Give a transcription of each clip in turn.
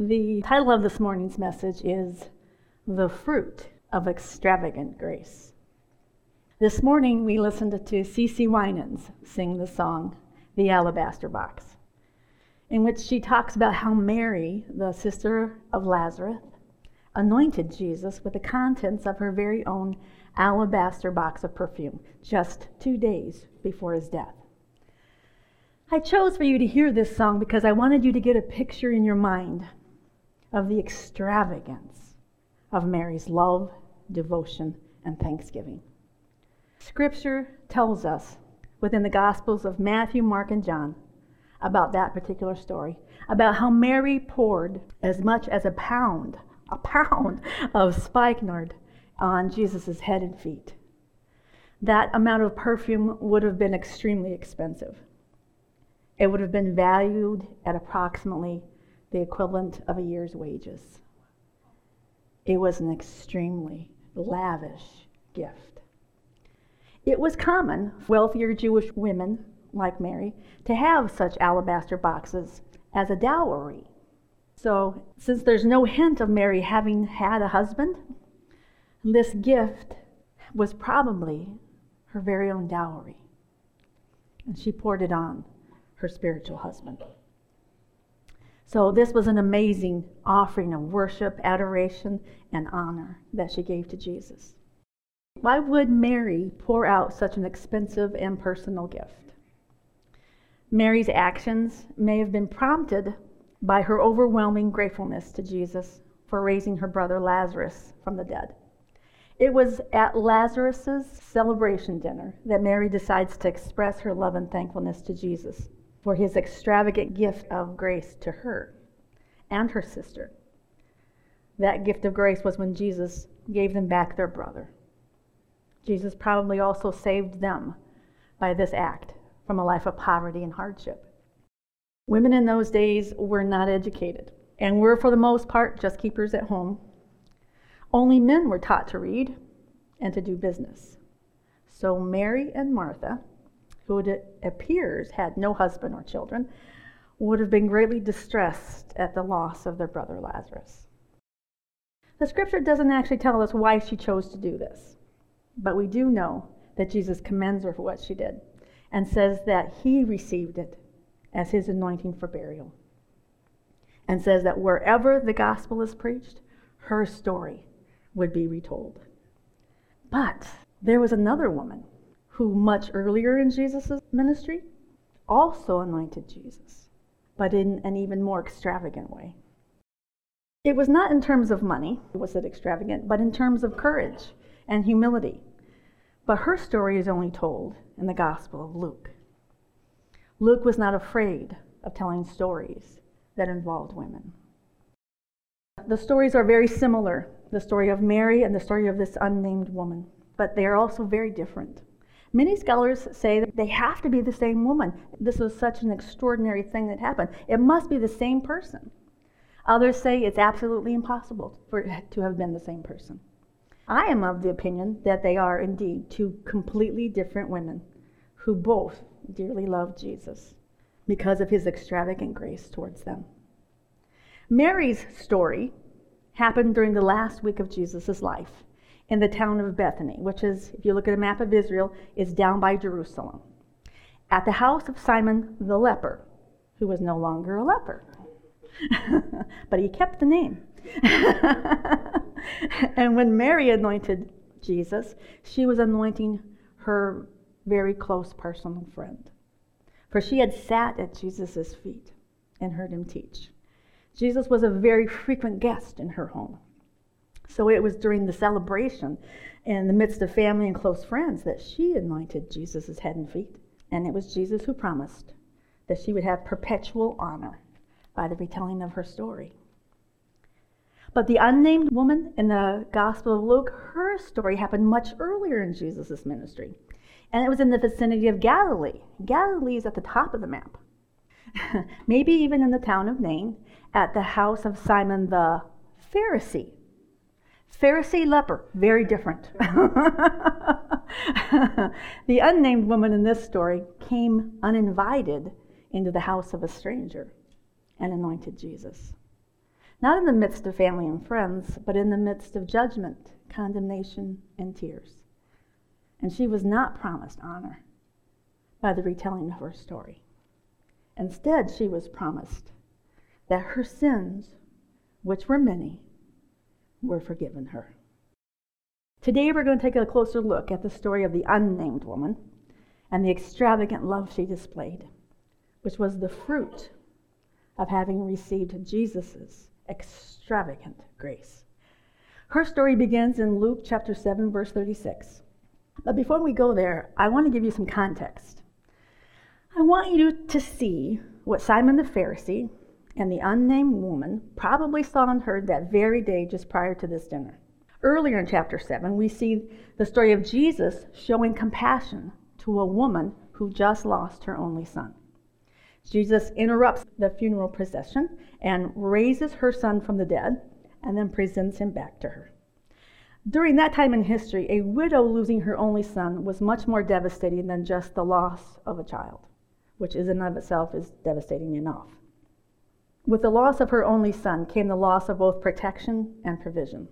The title of this morning's message is The Fruit of Extravagant Grace. This morning we listened to CeCe Winans sing the song The Alabaster Box, in which she talks about how Mary, the sister of Lazarus, anointed Jesus with the contents of her very own alabaster box of perfume just two days before his death. I chose for you to hear this song because I wanted you to get a picture in your mind of the extravagance of Mary's love, devotion, and thanksgiving. Scripture tells us within the Gospels of Matthew, Mark, and John about that particular story, about how Mary poured as much as a pound, a pound of spikenard on Jesus' head and feet. That amount of perfume would have been extremely expensive. It would have been valued at approximately the equivalent of a year's wages. It was an extremely lavish gift. It was common for wealthier Jewish women like Mary to have such alabaster boxes as a dowry. So, since there's no hint of Mary having had a husband, this gift was probably her very own dowry. And she poured it on her spiritual husband. So, this was an amazing offering of worship, adoration, and honor that she gave to Jesus. Why would Mary pour out such an expensive and personal gift? Mary's actions may have been prompted by her overwhelming gratefulness to Jesus for raising her brother Lazarus from the dead. It was at Lazarus' celebration dinner that Mary decides to express her love and thankfulness to Jesus for his extravagant gift of grace to her and her sister. That gift of grace was when Jesus gave them back their brother. Jesus probably also saved them by this act from a life of poverty and hardship. Women in those days were not educated and were, for the most part, just keepers at home. Only men were taught to read and to do business. So Mary and Martha who it appears had no husband or children, would have been greatly distressed at the loss of their brother Lazarus. The scripture doesn't actually tell us why she chose to do this, but we do know that Jesus commends her for what she did and says that he received it as his anointing for burial. And says that wherever the gospel is preached, her story would be retold. But there was another woman who much earlier in Jesus' ministry also anointed Jesus, but in an even more extravagant way. It was not in terms of money, was it extravagant, but in terms of courage and humility. But her story is only told in the Gospel of Luke. Luke was not afraid of telling stories that involved women. The stories are very similar the story of Mary and the story of this unnamed woman, but they are also very different. Many scholars say that they have to be the same woman. This was such an extraordinary thing that happened. It must be the same person. Others say it's absolutely impossible for it to have been the same person. I am of the opinion that they are indeed two completely different women who both dearly loved Jesus because of his extravagant grace towards them. Mary's story happened during the last week of Jesus' life in the town of Bethany, which is, if you look at a map of Israel, is down by Jerusalem, at the house of Simon the leper, who was no longer a leper. but he kept the name. and when Mary anointed Jesus, she was anointing her very close personal friend. For she had sat at Jesus' feet and heard him teach. Jesus was a very frequent guest in her home. So it was during the celebration, in the midst of family and close friends, that she anointed Jesus' head and feet. And it was Jesus who promised that she would have perpetual honor by the retelling of her story. But the unnamed woman in the Gospel of Luke, her story happened much earlier in Jesus' ministry. And it was in the vicinity of Galilee. Galilee is at the top of the map. Maybe even in the town of Nain, at the house of Simon the Pharisee. Pharisee leper, very different. the unnamed woman in this story came uninvited into the house of a stranger and anointed Jesus. Not in the midst of family and friends, but in the midst of judgment, condemnation, and tears. And she was not promised honor by the retelling of her story. Instead, she was promised that her sins, which were many, were forgiven her. Today, we're going to take a closer look at the story of the unnamed woman and the extravagant love she displayed, which was the fruit of having received Jesus' extravagant grace. Her story begins in Luke chapter 7, verse 36. But before we go there, I want to give you some context. I want you to see what Simon the Pharisee and the unnamed woman probably saw and heard that very day just prior to this dinner. Earlier in chapter 7, we see the story of Jesus showing compassion to a woman who just lost her only son. Jesus interrupts the funeral procession and raises her son from the dead and then presents him back to her. During that time in history, a widow losing her only son was much more devastating than just the loss of a child, which in and of itself is devastating enough. With the loss of her only son came the loss of both protection and provision.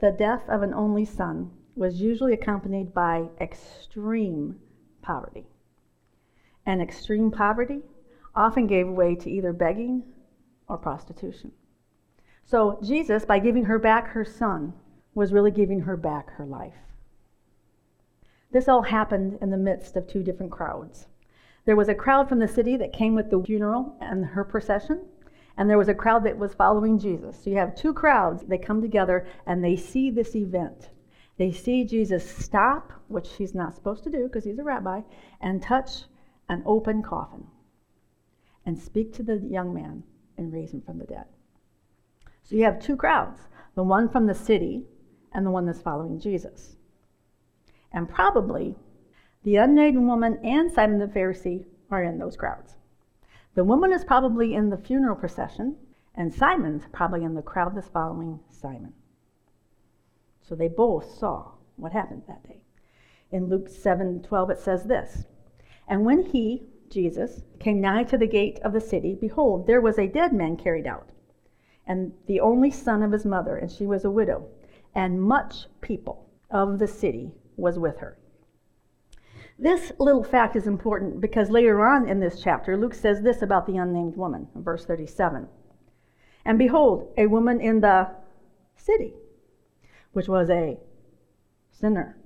The death of an only son was usually accompanied by extreme poverty. And extreme poverty often gave way to either begging or prostitution. So Jesus, by giving her back her son, was really giving her back her life. This all happened in the midst of two different crowds. There was a crowd from the city that came with the funeral and her procession, and there was a crowd that was following Jesus. So you have two crowds, they come together and they see this event. They see Jesus stop, which he's not supposed to do because he's a rabbi, and touch an open coffin and speak to the young man and raise him from the dead. So you have two crowds the one from the city and the one that's following Jesus. And probably the unnamed woman and Simon the Pharisee are in those crowds. The woman is probably in the funeral procession, and Simon's probably in the crowd that's following Simon. So they both saw what happened that day. In Luke 7 12, it says this And when he, Jesus, came nigh to the gate of the city, behold, there was a dead man carried out, and the only son of his mother, and she was a widow and much people of the city was with her. This little fact is important because later on in this chapter, Luke says this about the unnamed woman, verse 37. And behold, a woman in the city, which was a sinner,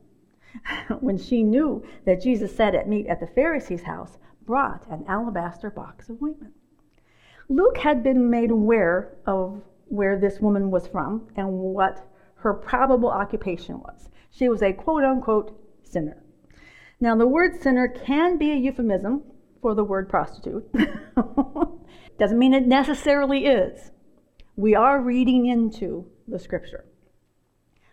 when she knew that Jesus sat at meat at the Pharisee's house, brought an alabaster box of ointment. Luke had been made aware of where this woman was from and what her probable occupation was. She was a quote unquote sinner. Now, the word sinner can be a euphemism for the word prostitute. Doesn't mean it necessarily is. We are reading into the scripture,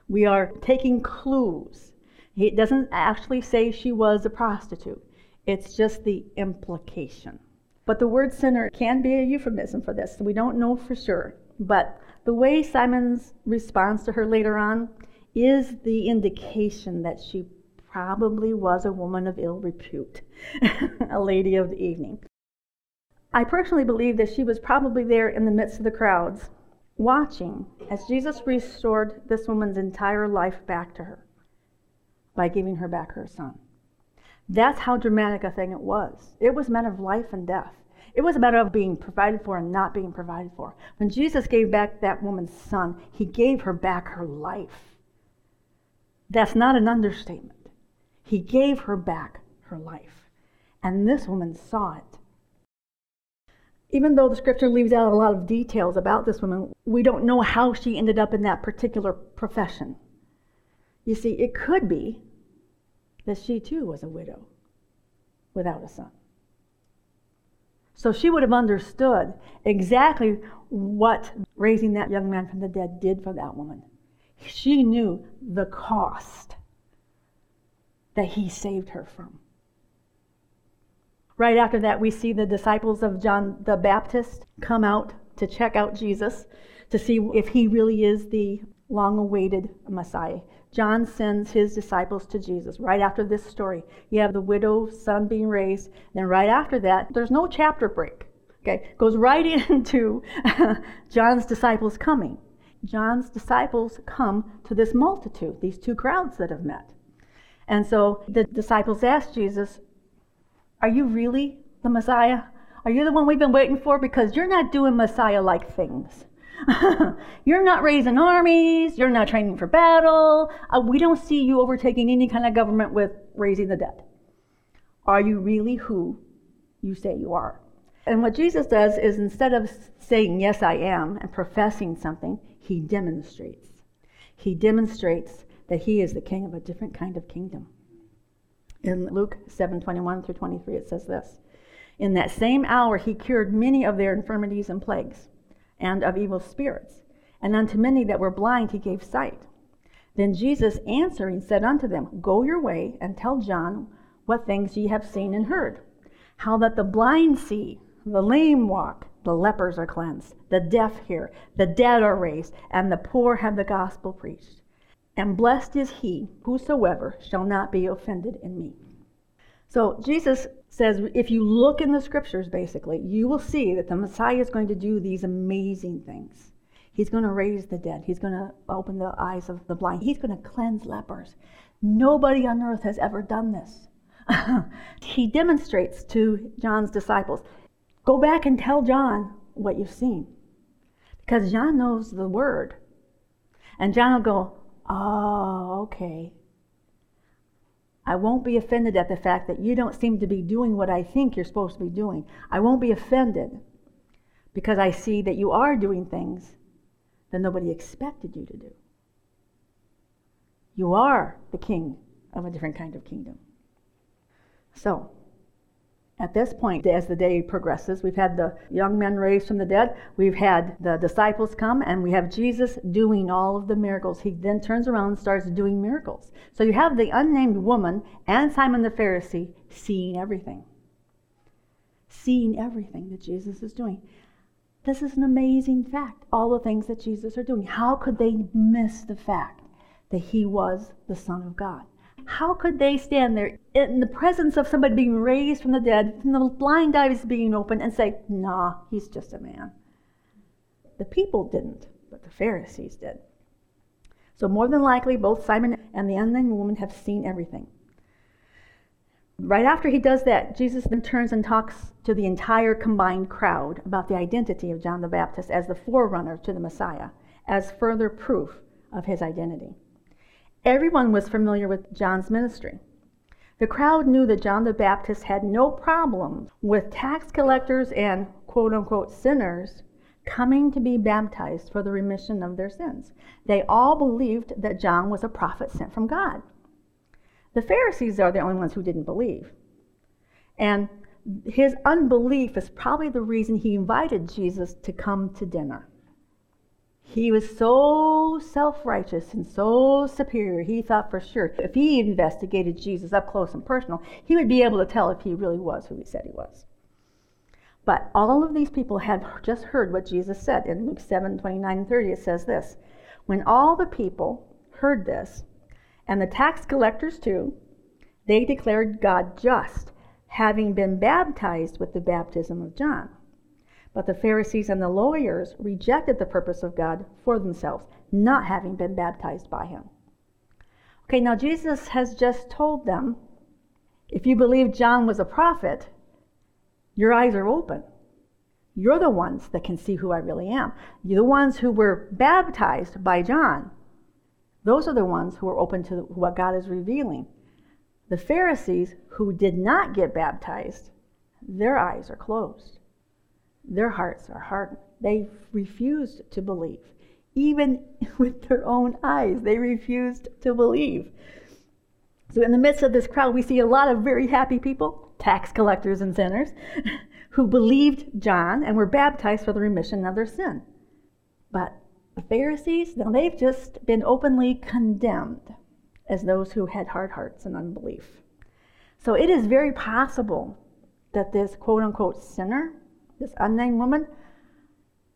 we are taking clues. It doesn't actually say she was a prostitute, it's just the implication. But the word sinner can be a euphemism for this. We don't know for sure. But the way Simon's responds to her later on is the indication that she probably was a woman of ill repute, a lady of the evening. I personally believe that she was probably there in the midst of the crowds, watching as Jesus restored this woman's entire life back to her by giving her back her son. That's how dramatic a thing it was. It was a matter of life and death. It was a matter of being provided for and not being provided for. When Jesus gave back that woman's son, he gave her back her life. That's not an understatement. He gave her back her life. And this woman saw it. Even though the scripture leaves out a lot of details about this woman, we don't know how she ended up in that particular profession. You see, it could be that she too was a widow without a son. So she would have understood exactly what raising that young man from the dead did for that woman. She knew the cost that he saved her from. Right after that, we see the disciples of John the Baptist come out to check out Jesus to see if he really is the long awaited Messiah. John sends his disciples to Jesus right after this story. You have the widow's son being raised. Then, right after that, there's no chapter break. Okay, goes right into John's disciples coming. John's disciples come to this multitude, these two crowds that have met. And so the disciples asked Jesus, Are you really the Messiah? Are you the one we've been waiting for? Because you're not doing Messiah like things. you're not raising armies. You're not training for battle. Uh, we don't see you overtaking any kind of government with raising the dead. Are you really who you say you are? And what Jesus does is instead of saying, Yes, I am, and professing something, he demonstrates. He demonstrates that he is the king of a different kind of kingdom. In Luke 7 21 through 23, it says this In that same hour, he cured many of their infirmities and plagues, and of evil spirits. And unto many that were blind, he gave sight. Then Jesus answering said unto them, Go your way, and tell John what things ye have seen and heard. How that the blind see, the lame walk, the lepers are cleansed, the deaf hear, the dead are raised, and the poor have the gospel preached. And blessed is he whosoever shall not be offended in me. So Jesus says, if you look in the scriptures, basically, you will see that the Messiah is going to do these amazing things. He's going to raise the dead. He's going to open the eyes of the blind. He's going to cleanse lepers. Nobody on earth has ever done this. he demonstrates to John's disciples Go back and tell John what you've seen. Because John knows the word. And John will go, Oh, okay. I won't be offended at the fact that you don't seem to be doing what I think you're supposed to be doing. I won't be offended because I see that you are doing things that nobody expected you to do. You are the king of a different kind of kingdom. So, at this point, as the day progresses, we've had the young men raised from the dead, we've had the disciples come, and we have Jesus doing all of the miracles. He then turns around and starts doing miracles. So you have the unnamed woman and Simon the Pharisee seeing everything. Seeing everything that Jesus is doing. This is an amazing fact, all the things that Jesus are doing. How could they miss the fact that he was the Son of God? How could they stand there in the presence of somebody being raised from the dead, and the blind eyes being opened, and say, Nah, he's just a man? The people didn't, but the Pharisees did. So, more than likely, both Simon and the unnamed woman have seen everything. Right after he does that, Jesus then turns and talks to the entire combined crowd about the identity of John the Baptist as the forerunner to the Messiah, as further proof of his identity. Everyone was familiar with John's ministry. The crowd knew that John the Baptist had no problem with tax collectors and quote unquote sinners coming to be baptized for the remission of their sins. They all believed that John was a prophet sent from God. The Pharisees are the only ones who didn't believe. And his unbelief is probably the reason he invited Jesus to come to dinner. He was so self righteous and so superior, he thought for sure if he investigated Jesus up close and personal, he would be able to tell if he really was who he said he was. But all of these people had just heard what Jesus said. In Luke 7 29 and 30, it says this When all the people heard this, and the tax collectors too, they declared God just, having been baptized with the baptism of John. But the Pharisees and the lawyers rejected the purpose of God for themselves, not having been baptized by him. Okay, now Jesus has just told them if you believe John was a prophet, your eyes are open. You're the ones that can see who I really am. You're the ones who were baptized by John. Those are the ones who are open to what God is revealing. The Pharisees who did not get baptized, their eyes are closed. Their hearts are hardened. They refused to believe. Even with their own eyes, they refused to believe. So, in the midst of this crowd, we see a lot of very happy people, tax collectors and sinners, who believed John and were baptized for the remission of their sin. But the Pharisees, now they've just been openly condemned as those who had hard hearts and unbelief. So, it is very possible that this quote unquote sinner this unnamed woman,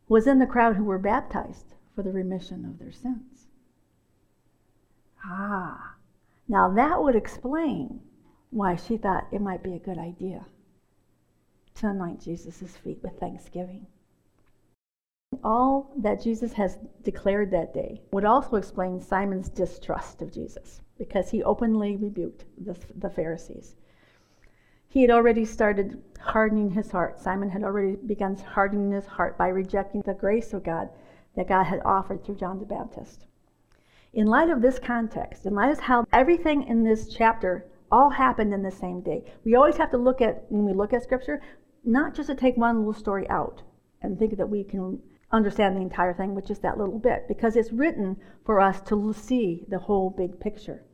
was in the crowd who were baptized for the remission of their sins. Ah, now that would explain why she thought it might be a good idea to anoint Jesus' feet with thanksgiving. All that Jesus has declared that day would also explain Simon's distrust of Jesus because he openly rebuked the, the Pharisees. He had already started hardening his heart. Simon had already begun hardening his heart by rejecting the grace of God that God had offered through John the Baptist. In light of this context, in light of how everything in this chapter all happened in the same day, we always have to look at, when we look at Scripture, not just to take one little story out and think that we can understand the entire thing with just that little bit, because it's written for us to see the whole big picture.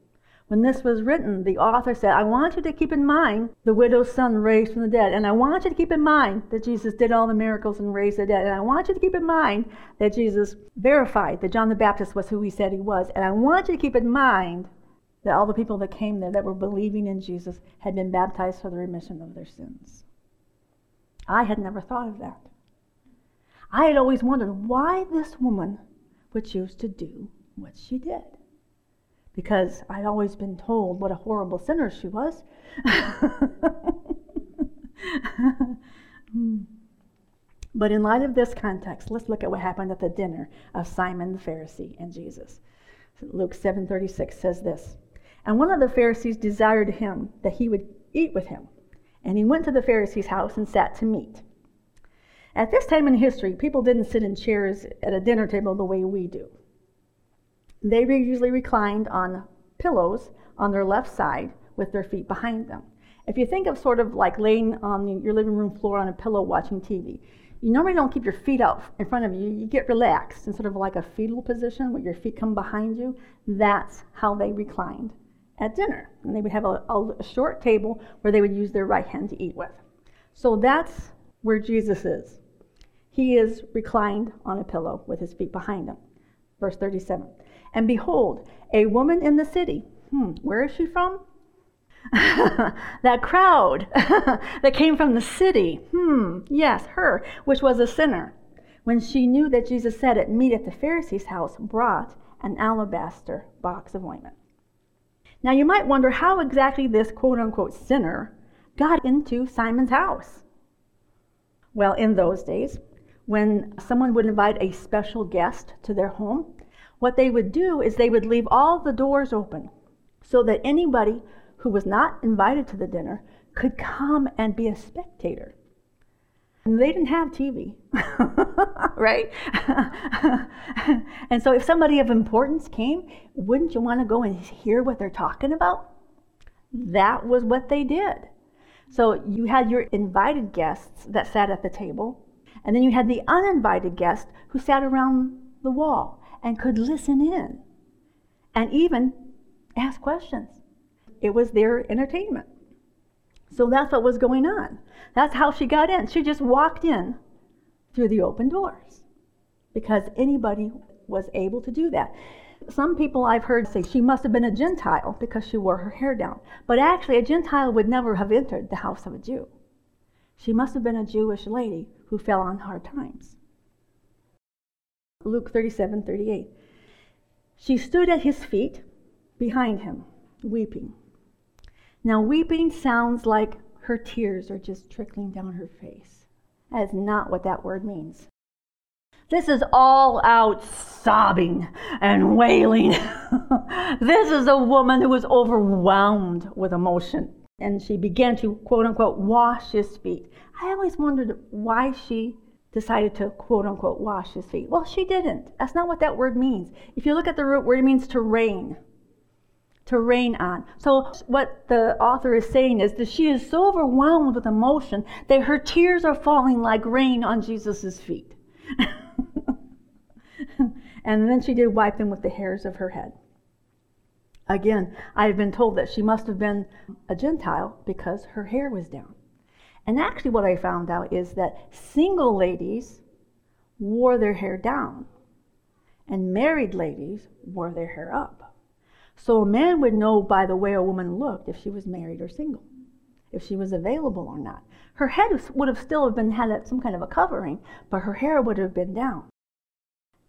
When this was written, the author said, I want you to keep in mind the widow's son raised from the dead. And I want you to keep in mind that Jesus did all the miracles and raised the dead. And I want you to keep in mind that Jesus verified that John the Baptist was who he said he was. And I want you to keep in mind that all the people that came there that were believing in Jesus had been baptized for the remission of their sins. I had never thought of that. I had always wondered why this woman would choose to do what she did because I'd always been told what a horrible sinner she was. but in light of this context, let's look at what happened at the dinner of Simon the Pharisee and Jesus. Luke 7:36 says this. And one of the Pharisees desired him that he would eat with him. And he went to the Pharisee's house and sat to meat. At this time in history, people didn't sit in chairs at a dinner table the way we do. They were usually reclined on pillows on their left side with their feet behind them. If you think of sort of like laying on your living room floor on a pillow watching TV, you normally don't keep your feet out in front of you. You get relaxed in sort of like a fetal position where your feet come behind you. That's how they reclined at dinner. And they would have a, a short table where they would use their right hand to eat with. So that's where Jesus is. He is reclined on a pillow with his feet behind him. Verse 37. And behold, a woman in the city. Hmm, where is she from? that crowd that came from the city. Hmm, yes, her, which was a sinner. When she knew that Jesus said at meat at the Pharisee's house, brought an alabaster box of ointment. Now you might wonder how exactly this quote unquote sinner got into Simon's house. Well, in those days, when someone would invite a special guest to their home, what they would do is they would leave all the doors open so that anybody who was not invited to the dinner could come and be a spectator. And they didn't have TV, right? and so if somebody of importance came, wouldn't you want to go and hear what they're talking about? That was what they did. So you had your invited guests that sat at the table, and then you had the uninvited guests who sat around the wall and could listen in and even ask questions. It was their entertainment. So that's what was going on. That's how she got in. She just walked in through the open doors because anybody was able to do that. Some people I've heard say she must have been a Gentile because she wore her hair down. But actually, a Gentile would never have entered the house of a Jew. She must have been a Jewish lady who fell on hard times. Luke 37 38. She stood at his feet behind him, weeping. Now, weeping sounds like her tears are just trickling down her face. That is not what that word means. This is all out sobbing and wailing. this is a woman who was overwhelmed with emotion. And she began to, quote unquote, wash his feet. I always wondered why she decided to quote unquote wash his feet. Well, she didn't. That's not what that word means. If you look at the root word, it means to rain. To rain on. So, what the author is saying is that she is so overwhelmed with emotion that her tears are falling like rain on Jesus' feet. and then she did wipe them with the hairs of her head. Again, I have been told that she must have been a Gentile because her hair was down. And actually, what I found out is that single ladies wore their hair down, and married ladies wore their hair up. So a man would know by the way a woman looked if she was married or single, if she was available or not. Her head would have still have been had some kind of a covering, but her hair would have been down.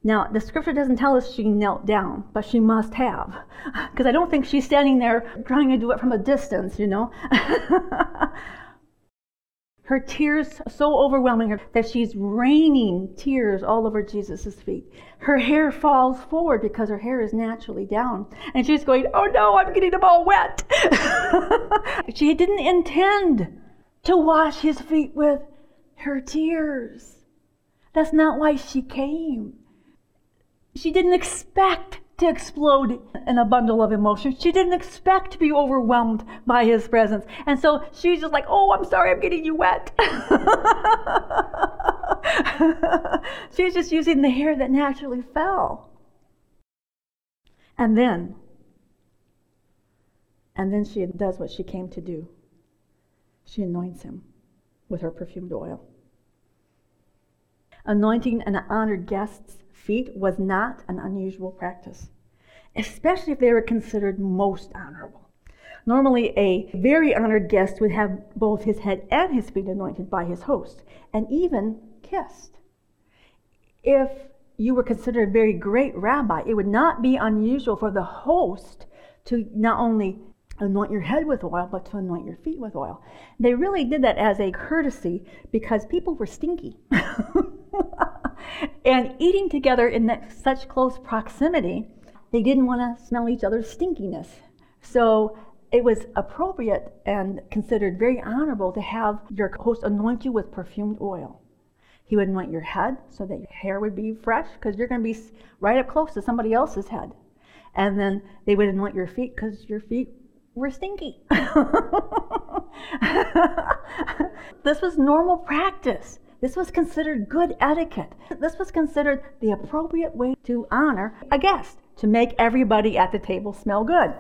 Now, the scripture doesn't tell us she knelt down, but she must have. Because I don't think she's standing there trying to do it from a distance, you know. Her tears so overwhelming her that she's raining tears all over Jesus' feet. Her hair falls forward because her hair is naturally down. And she's going, Oh no, I'm getting them all wet. she didn't intend to wash his feet with her tears. That's not why she came. She didn't expect to explode in a bundle of emotions. She didn't expect to be overwhelmed by his presence. And so she's just like, oh, I'm sorry, I'm getting you wet. she's just using the hair that naturally fell. And then, and then she does what she came to do. She anoints him with her perfumed oil. Anointing an honored guest's feet was not an unusual practice, especially if they were considered most honorable. Normally, a very honored guest would have both his head and his feet anointed by his host, and even kissed. If you were considered a very great rabbi, it would not be unusual for the host to not only anoint your head with oil, but to anoint your feet with oil. They really did that as a courtesy because people were stinky. and eating together in that, such close proximity, they didn't want to smell each other's stinkiness. So it was appropriate and considered very honorable to have your host anoint you with perfumed oil. He would anoint your head so that your hair would be fresh because you're going to be right up close to somebody else's head. And then they would anoint your feet because your feet were stinky. this was normal practice. This was considered good etiquette. This was considered the appropriate way to honor a guest, to make everybody at the table smell good.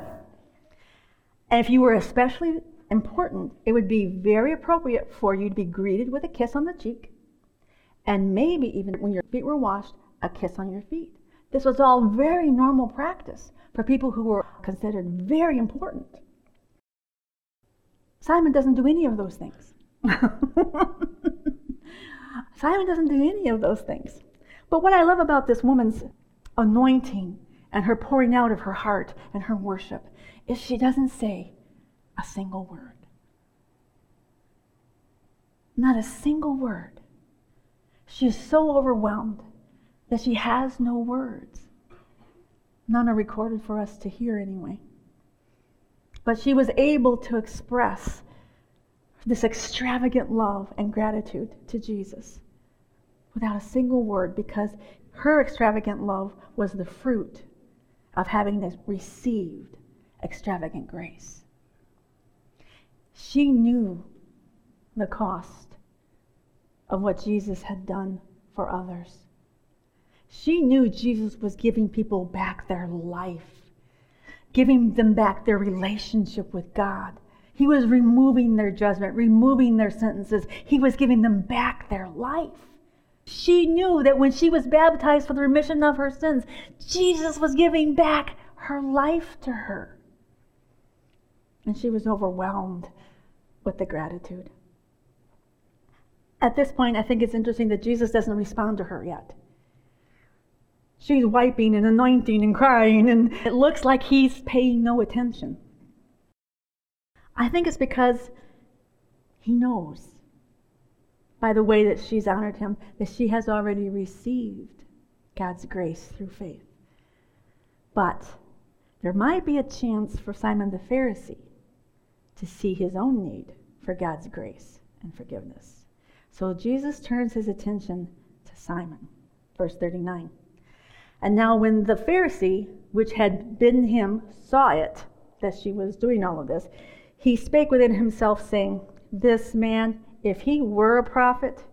And if you were especially important, it would be very appropriate for you to be greeted with a kiss on the cheek, and maybe even when your feet were washed, a kiss on your feet. This was all very normal practice for people who were considered very important. Simon doesn't do any of those things. Simon doesn't do any of those things. But what I love about this woman's anointing and her pouring out of her heart and her worship is she doesn't say a single word. Not a single word. She is so overwhelmed that she has no words. None are recorded for us to hear anyway. But she was able to express this extravagant love and gratitude to Jesus without a single word because her extravagant love was the fruit of having received extravagant grace. She knew the cost of what Jesus had done for others. She knew Jesus was giving people back their life, giving them back their relationship with God. He was removing their judgment, removing their sentences. He was giving them back their life. She knew that when she was baptized for the remission of her sins, Jesus was giving back her life to her. And she was overwhelmed with the gratitude. At this point, I think it's interesting that Jesus doesn't respond to her yet. She's wiping and anointing and crying, and it looks like he's paying no attention. I think it's because he knows by the way that she's honored him, that she has already received God's grace through faith. But there might be a chance for Simon the Pharisee to see his own need for God's grace and forgiveness. So Jesus turns his attention to Simon. Verse 39. And now, when the Pharisee, which had bidden him, saw it, that she was doing all of this, he spake within himself, saying, This man if he were a prophet,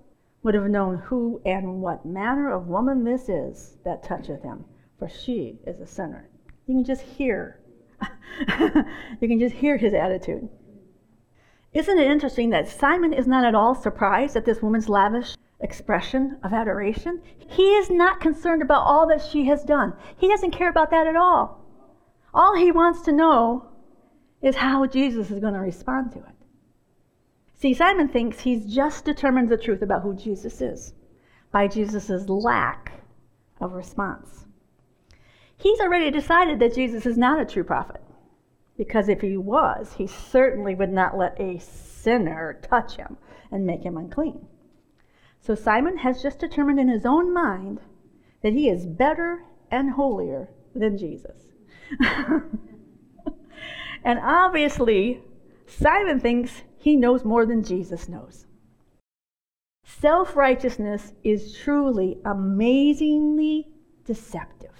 would have known who and what manner of woman this is that toucheth him, for she is a sinner. You can just hear. you can just hear his attitude. Isn't it interesting that Simon is not at all surprised at this woman's lavish expression of adoration? He is not concerned about all that she has done. He doesn't care about that at all. All he wants to know is how Jesus is going to respond to it. See, Simon thinks he's just determined the truth about who Jesus is by Jesus' lack of response. He's already decided that Jesus is not a true prophet, because if he was, he certainly would not let a sinner touch him and make him unclean. So Simon has just determined in his own mind that he is better and holier than Jesus. and obviously, Simon thinks he knows more than Jesus knows. Self righteousness is truly amazingly deceptive.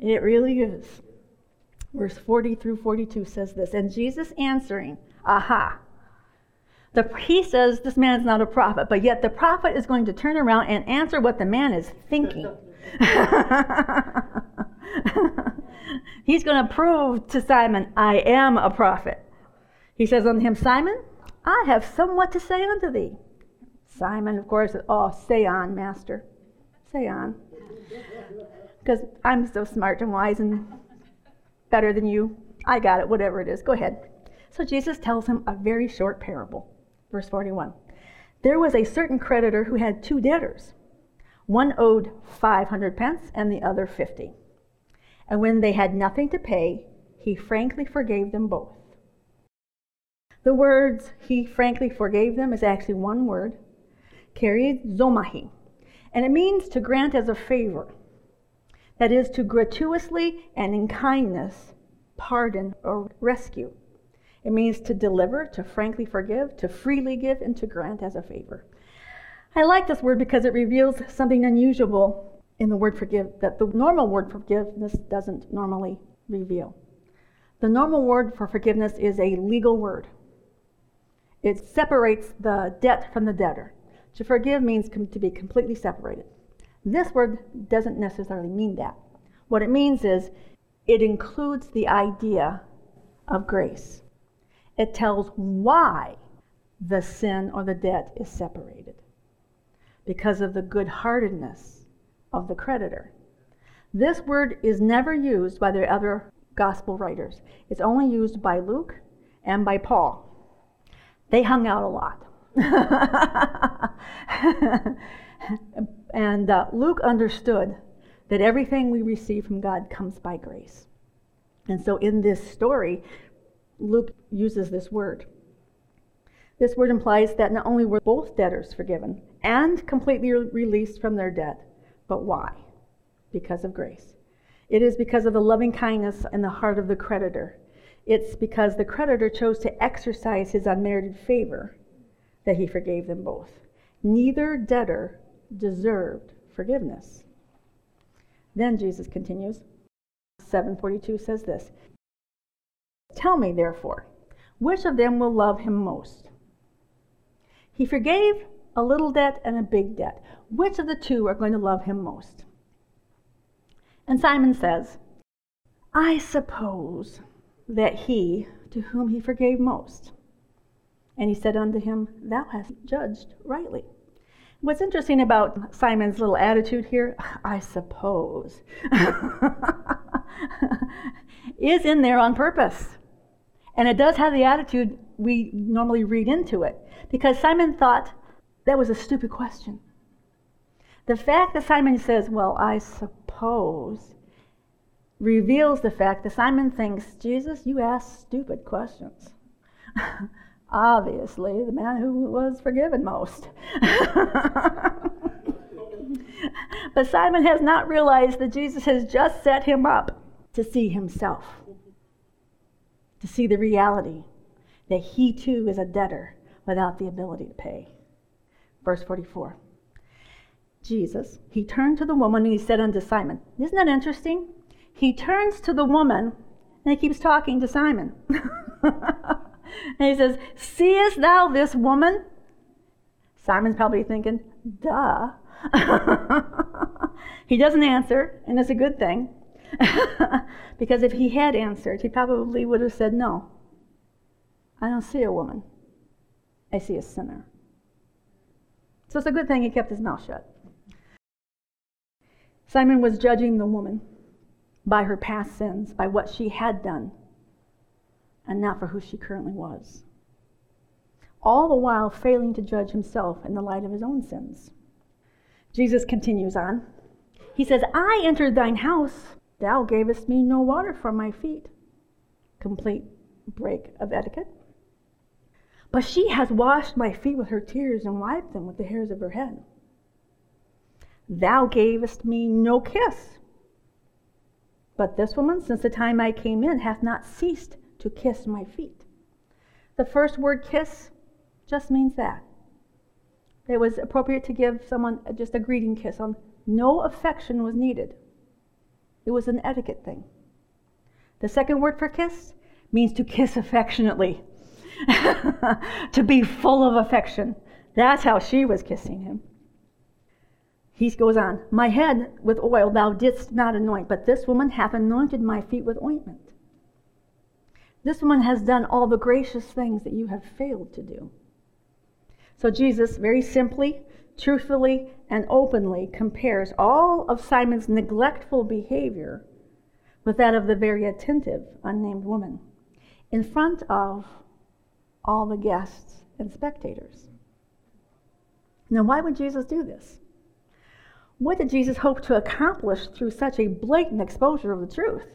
It really is. Verse 40 through 42 says this And Jesus answering, Aha. The, he says this man is not a prophet, but yet the prophet is going to turn around and answer what the man is thinking. He's going to prove to Simon, I am a prophet. He says unto him, Simon, I have somewhat to say unto thee. Simon, of course, oh, say on, master. Say on. Because I'm so smart and wise and better than you. I got it, whatever it is. Go ahead. So Jesus tells him a very short parable. Verse 41. There was a certain creditor who had two debtors. One owed 500 pence and the other 50. And when they had nothing to pay, he frankly forgave them both. The words he frankly forgave them is actually one word, charizomai, and it means to grant as a favor. That is, to gratuitously and in kindness pardon or rescue. It means to deliver, to frankly forgive, to freely give, and to grant as a favor. I like this word because it reveals something unusual in the word forgive that the normal word forgiveness doesn't normally reveal. The normal word for forgiveness is a legal word. It separates the debt from the debtor. To forgive means to be completely separated. This word doesn't necessarily mean that. What it means is it includes the idea of grace. It tells why the sin or the debt is separated because of the good heartedness of the creditor. This word is never used by the other gospel writers, it's only used by Luke and by Paul. They hung out a lot. and uh, Luke understood that everything we receive from God comes by grace. And so in this story, Luke uses this word. This word implies that not only were both debtors forgiven and completely released from their debt, but why? Because of grace. It is because of the loving kindness and the heart of the creditor it's because the creditor chose to exercise his unmerited favor that he forgave them both. Neither debtor deserved forgiveness. Then Jesus continues. 742 says this Tell me, therefore, which of them will love him most? He forgave a little debt and a big debt. Which of the two are going to love him most? And Simon says, I suppose that he to whom he forgave most. And he said unto him, Thou hast judged rightly. What's interesting about Simon's little attitude here, I suppose, is in there on purpose. And it does have the attitude we normally read into it. Because Simon thought that was a stupid question. The fact that Simon says, Well, I suppose, reveals the fact that Simon thinks, Jesus, you ask stupid questions. Obviously, the man who was forgiven most. but Simon has not realized that Jesus has just set him up to see himself, to see the reality that he too is a debtor without the ability to pay. Verse 44. Jesus, he turned to the woman and he said unto Simon, Isn't that interesting? He turns to the woman and he keeps talking to Simon. and he says, Seest thou this woman? Simon's probably thinking, duh. he doesn't answer, and it's a good thing. because if he had answered, he probably would have said, No, I don't see a woman. I see a sinner. So it's a good thing he kept his mouth shut. Simon was judging the woman by her past sins, by what she had done, and not for who she currently was. All the while failing to judge himself in the light of his own sins. Jesus continues on. He says, I entered thine house, thou gavest me no water for my feet. Complete break of etiquette. But she has washed my feet with her tears and wiped them with the hairs of her head. Thou gavest me no kiss. But this woman, since the time I came in, hath not ceased to kiss my feet. The first word kiss just means that. It was appropriate to give someone just a greeting kiss. On no affection was needed. It was an etiquette thing. The second word for kiss means to kiss affectionately, to be full of affection. That's how she was kissing him. He goes on, My head with oil thou didst not anoint, but this woman hath anointed my feet with ointment. This woman has done all the gracious things that you have failed to do. So Jesus very simply, truthfully, and openly compares all of Simon's neglectful behavior with that of the very attentive, unnamed woman in front of all the guests and spectators. Now, why would Jesus do this? What did Jesus hope to accomplish through such a blatant exposure of the truth?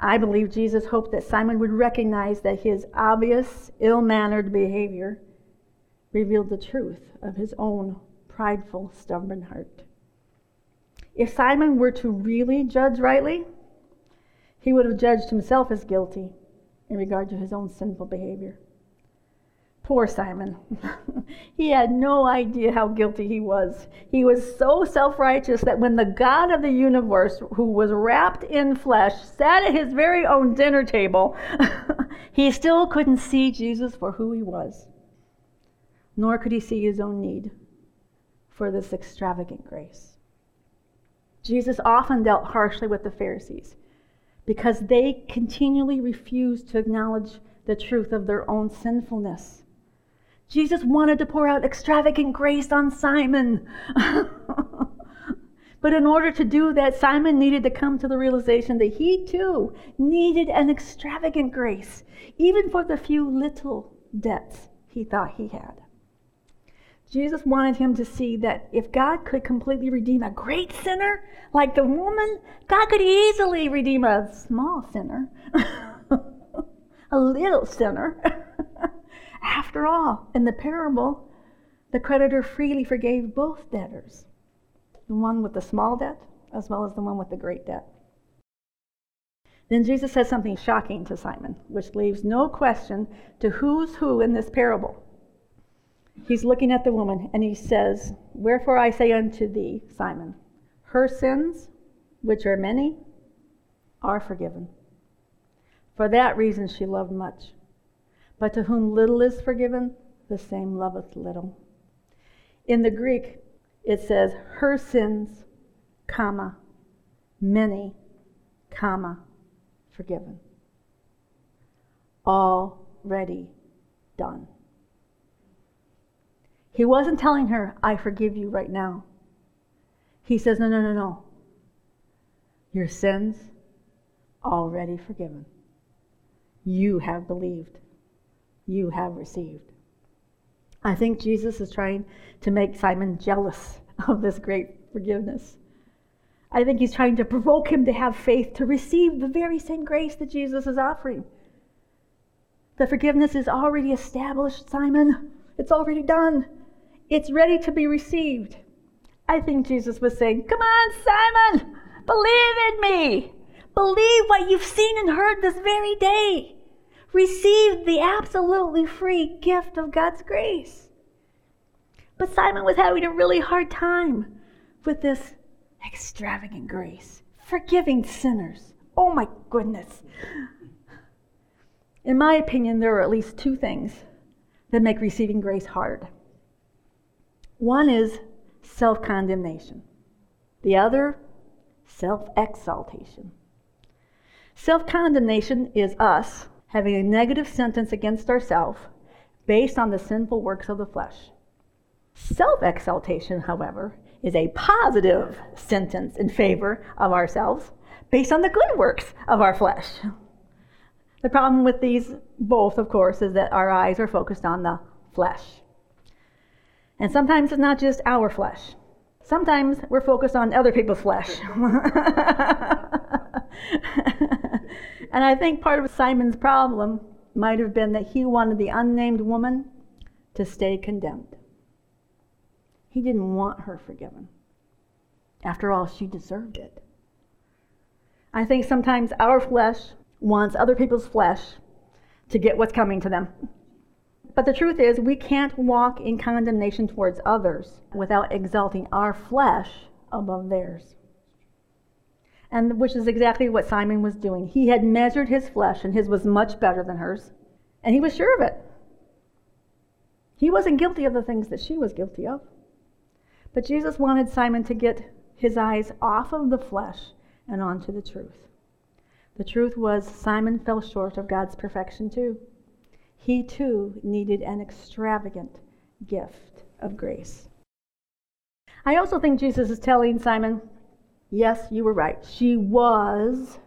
I believe Jesus hoped that Simon would recognize that his obvious, ill mannered behavior revealed the truth of his own prideful, stubborn heart. If Simon were to really judge rightly, he would have judged himself as guilty in regard to his own sinful behavior. Poor Simon. he had no idea how guilty he was. He was so self righteous that when the God of the universe, who was wrapped in flesh, sat at his very own dinner table, he still couldn't see Jesus for who he was, nor could he see his own need for this extravagant grace. Jesus often dealt harshly with the Pharisees because they continually refused to acknowledge the truth of their own sinfulness. Jesus wanted to pour out extravagant grace on Simon. but in order to do that, Simon needed to come to the realization that he too needed an extravagant grace, even for the few little debts he thought he had. Jesus wanted him to see that if God could completely redeem a great sinner like the woman, God could easily redeem a small sinner, a little sinner. After all, in the parable, the creditor freely forgave both debtors the one with the small debt as well as the one with the great debt. Then Jesus says something shocking to Simon, which leaves no question to who's who in this parable. He's looking at the woman and he says, Wherefore I say unto thee, Simon, her sins, which are many, are forgiven. For that reason she loved much. But to whom little is forgiven, the same loveth little. In the Greek, it says, her sins, comma, many, comma, forgiven. Already done. He wasn't telling her, I forgive you right now. He says, No, no, no, no. Your sins already forgiven. You have believed you have received. I think Jesus is trying to make Simon jealous of this great forgiveness. I think he's trying to provoke him to have faith to receive the very same grace that Jesus is offering. The forgiveness is already established, Simon. It's already done. It's ready to be received. I think Jesus was saying, Come on, Simon, believe in me. Believe what you've seen and heard this very day received the absolutely free gift of God's grace. But Simon was having a really hard time with this extravagant grace, forgiving sinners. Oh my goodness. In my opinion, there are at least two things that make receiving grace hard. One is self condemnation, the other, self exaltation. Self condemnation is us having a negative sentence against ourselves based on the sinful works of the flesh. Self exaltation, however, is a positive sentence in favor of ourselves based on the good works of our flesh. The problem with these both, of course, is that our eyes are focused on the flesh. And sometimes it's not just our flesh. Sometimes we're focused on other people's flesh. and I think part of Simon's problem might have been that he wanted the unnamed woman to stay condemned. He didn't want her forgiven. After all, she deserved it. I think sometimes our flesh wants other people's flesh to get what's coming to them. But the truth is, we can't walk in condemnation towards others without exalting our flesh above theirs. And which is exactly what Simon was doing. He had measured his flesh, and his was much better than hers. And he was sure of it. He wasn't guilty of the things that she was guilty of. But Jesus wanted Simon to get his eyes off of the flesh and onto the truth. The truth was, Simon fell short of God's perfection too. He too needed an extravagant gift of grace. I also think Jesus is telling Simon, yes, you were right. She was,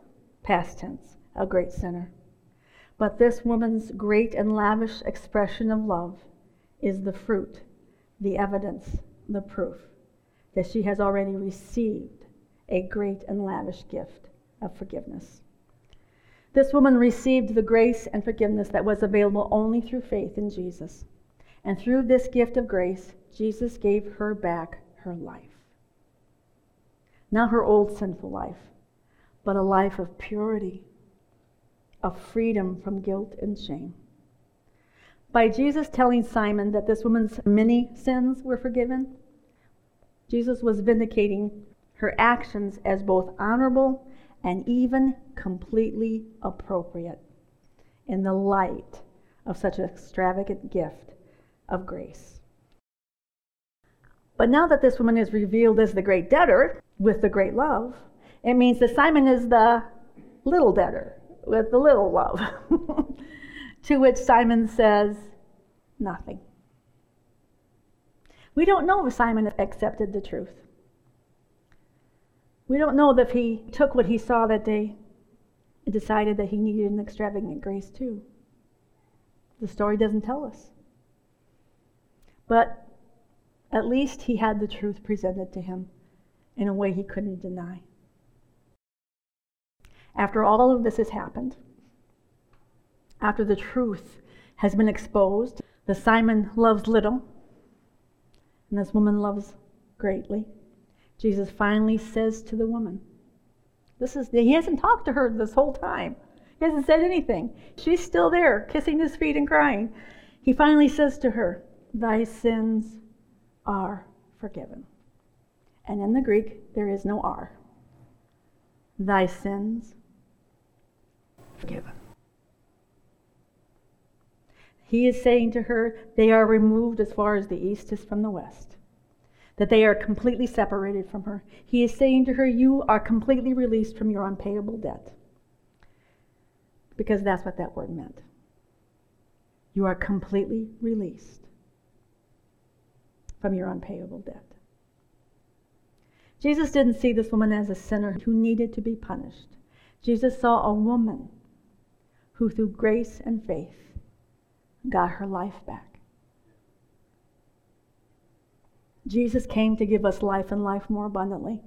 past tense, a great sinner. But this woman's great and lavish expression of love is the fruit, the evidence, the proof that she has already received a great and lavish gift of forgiveness. This woman received the grace and forgiveness that was available only through faith in Jesus. And through this gift of grace, Jesus gave her back her life. Not her old sinful life, but a life of purity, of freedom from guilt and shame. By Jesus telling Simon that this woman's many sins were forgiven, Jesus was vindicating her actions as both honorable and even completely appropriate in the light of such an extravagant gift of grace. But now that this woman is revealed as the great debtor with the great love, it means that Simon is the little debtor with the little love. to which Simon says, Nothing. We don't know if Simon accepted the truth. We don't know if he took what he saw that day and decided that he needed an extravagant grace too. The story doesn't tell us. But at least he had the truth presented to him in a way he couldn't deny. After all of this has happened, after the truth has been exposed, the Simon loves little, and this woman loves greatly. Jesus finally says to the woman, this is, he hasn't talked to her this whole time. He hasn't said anything. She's still there, kissing his feet and crying. He finally says to her, Thy sins are forgiven. And in the Greek, there is no are. Thy sins forgiven. He is saying to her, They are removed as far as the east is from the west that they are completely separated from her. He is saying to her, You are completely released from your unpayable debt. Because that's what that word meant. You are completely released from your unpayable debt. Jesus didn't see this woman as a sinner who needed to be punished. Jesus saw a woman who, through grace and faith, got her life back. Jesus came to give us life and life more abundantly.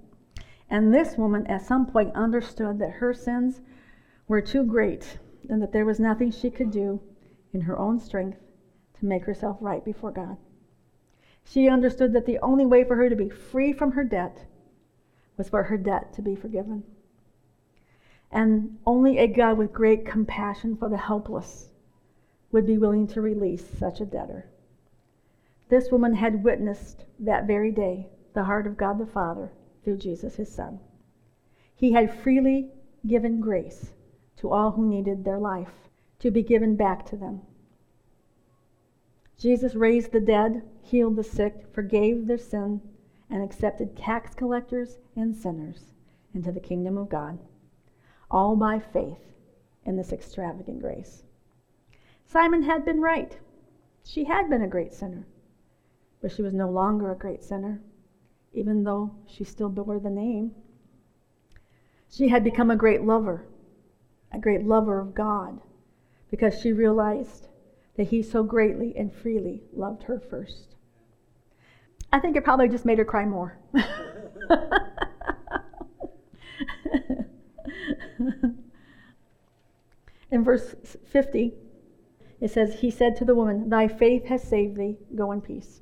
And this woman, at some point, understood that her sins were too great and that there was nothing she could do in her own strength to make herself right before God. She understood that the only way for her to be free from her debt was for her debt to be forgiven. And only a God with great compassion for the helpless would be willing to release such a debtor. This woman had witnessed that very day the heart of God the Father through Jesus, his Son. He had freely given grace to all who needed their life to be given back to them. Jesus raised the dead, healed the sick, forgave their sin, and accepted tax collectors and sinners into the kingdom of God, all by faith in this extravagant grace. Simon had been right. She had been a great sinner but she was no longer a great sinner, even though she still bore the name. She had become a great lover, a great lover of God, because she realized that He so greatly and freely loved her first. I think it probably just made her cry more. In verse 50, It says, He said to the woman, Thy faith has saved thee. Go in peace.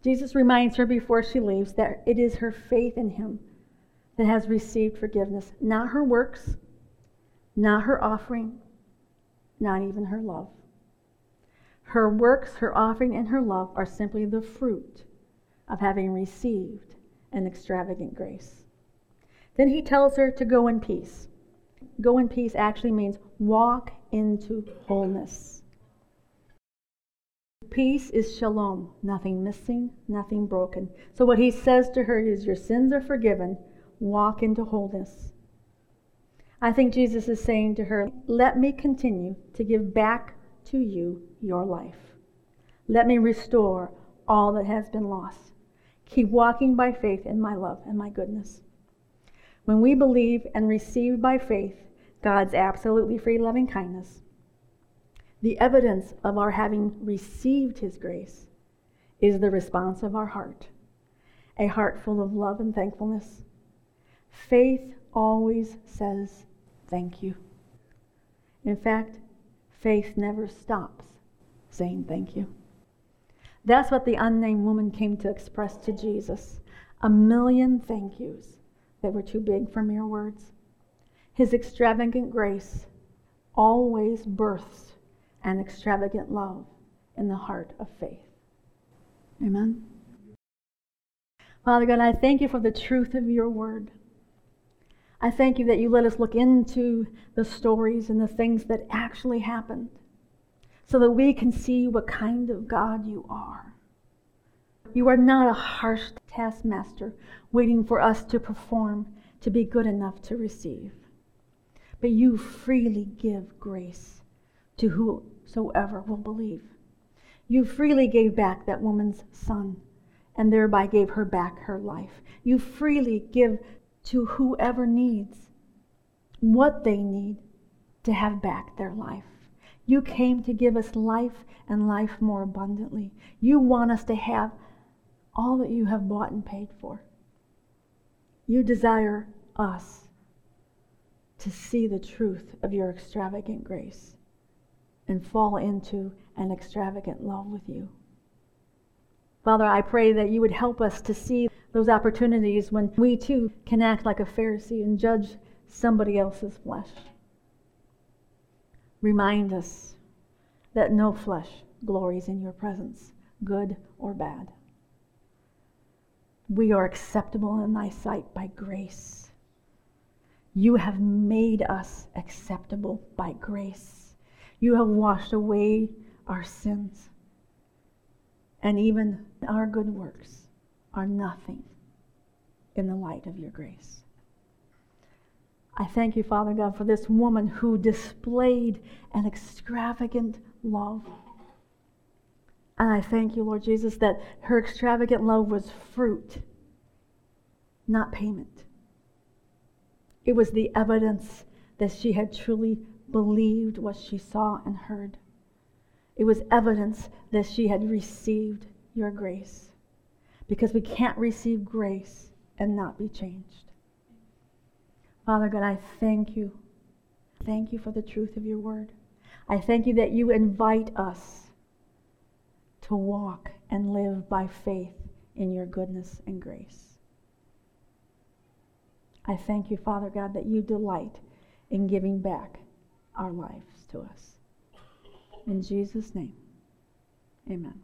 Jesus reminds her before she leaves that it is her faith in Him that has received forgiveness, not her works, not her offering, not even her love. Her works, her offering, and her love are simply the fruit of having received an extravagant grace. Then he tells her to go in peace. Go in peace actually means walk into wholeness. Peace is shalom, nothing missing, nothing broken. So, what he says to her is, Your sins are forgiven, walk into wholeness. I think Jesus is saying to her, Let me continue to give back to you your life. Let me restore all that has been lost. Keep walking by faith in my love and my goodness. When we believe and receive by faith God's absolutely free loving kindness, the evidence of our having received His grace is the response of our heart, a heart full of love and thankfulness. Faith always says thank you. In fact, faith never stops saying thank you. That's what the unnamed woman came to express to Jesus a million thank yous that were too big for mere words. His extravagant grace always births an extravagant love in the heart of faith. Amen. Father God, I thank you for the truth of your word. I thank you that you let us look into the stories and the things that actually happened so that we can see what kind of God you are. You are not a harsh taskmaster waiting for us to perform to be good enough to receive, but you freely give grace to whosoever will believe. You freely gave back that woman's son and thereby gave her back her life. You freely give to whoever needs what they need to have back their life. You came to give us life and life more abundantly. You want us to have all that you have bought and paid for. You desire us to see the truth of your extravagant grace and fall into an extravagant love with you. Father, I pray that you would help us to see those opportunities when we too can act like a Pharisee and judge somebody else's flesh. Remind us that no flesh glories in your presence, good or bad. We are acceptable in thy sight by grace. You have made us acceptable by grace. You have washed away our sins. And even our good works are nothing in the light of your grace. I thank you, Father God, for this woman who displayed an extravagant love. And I thank you, Lord Jesus, that her extravagant love was fruit, not payment. It was the evidence that she had truly believed what she saw and heard. It was evidence that she had received your grace. Because we can't receive grace and not be changed. Father God, I thank you. Thank you for the truth of your word. I thank you that you invite us to walk and live by faith in your goodness and grace. I thank you, Father God, that you delight in giving back our lives to us. In Jesus' name, amen.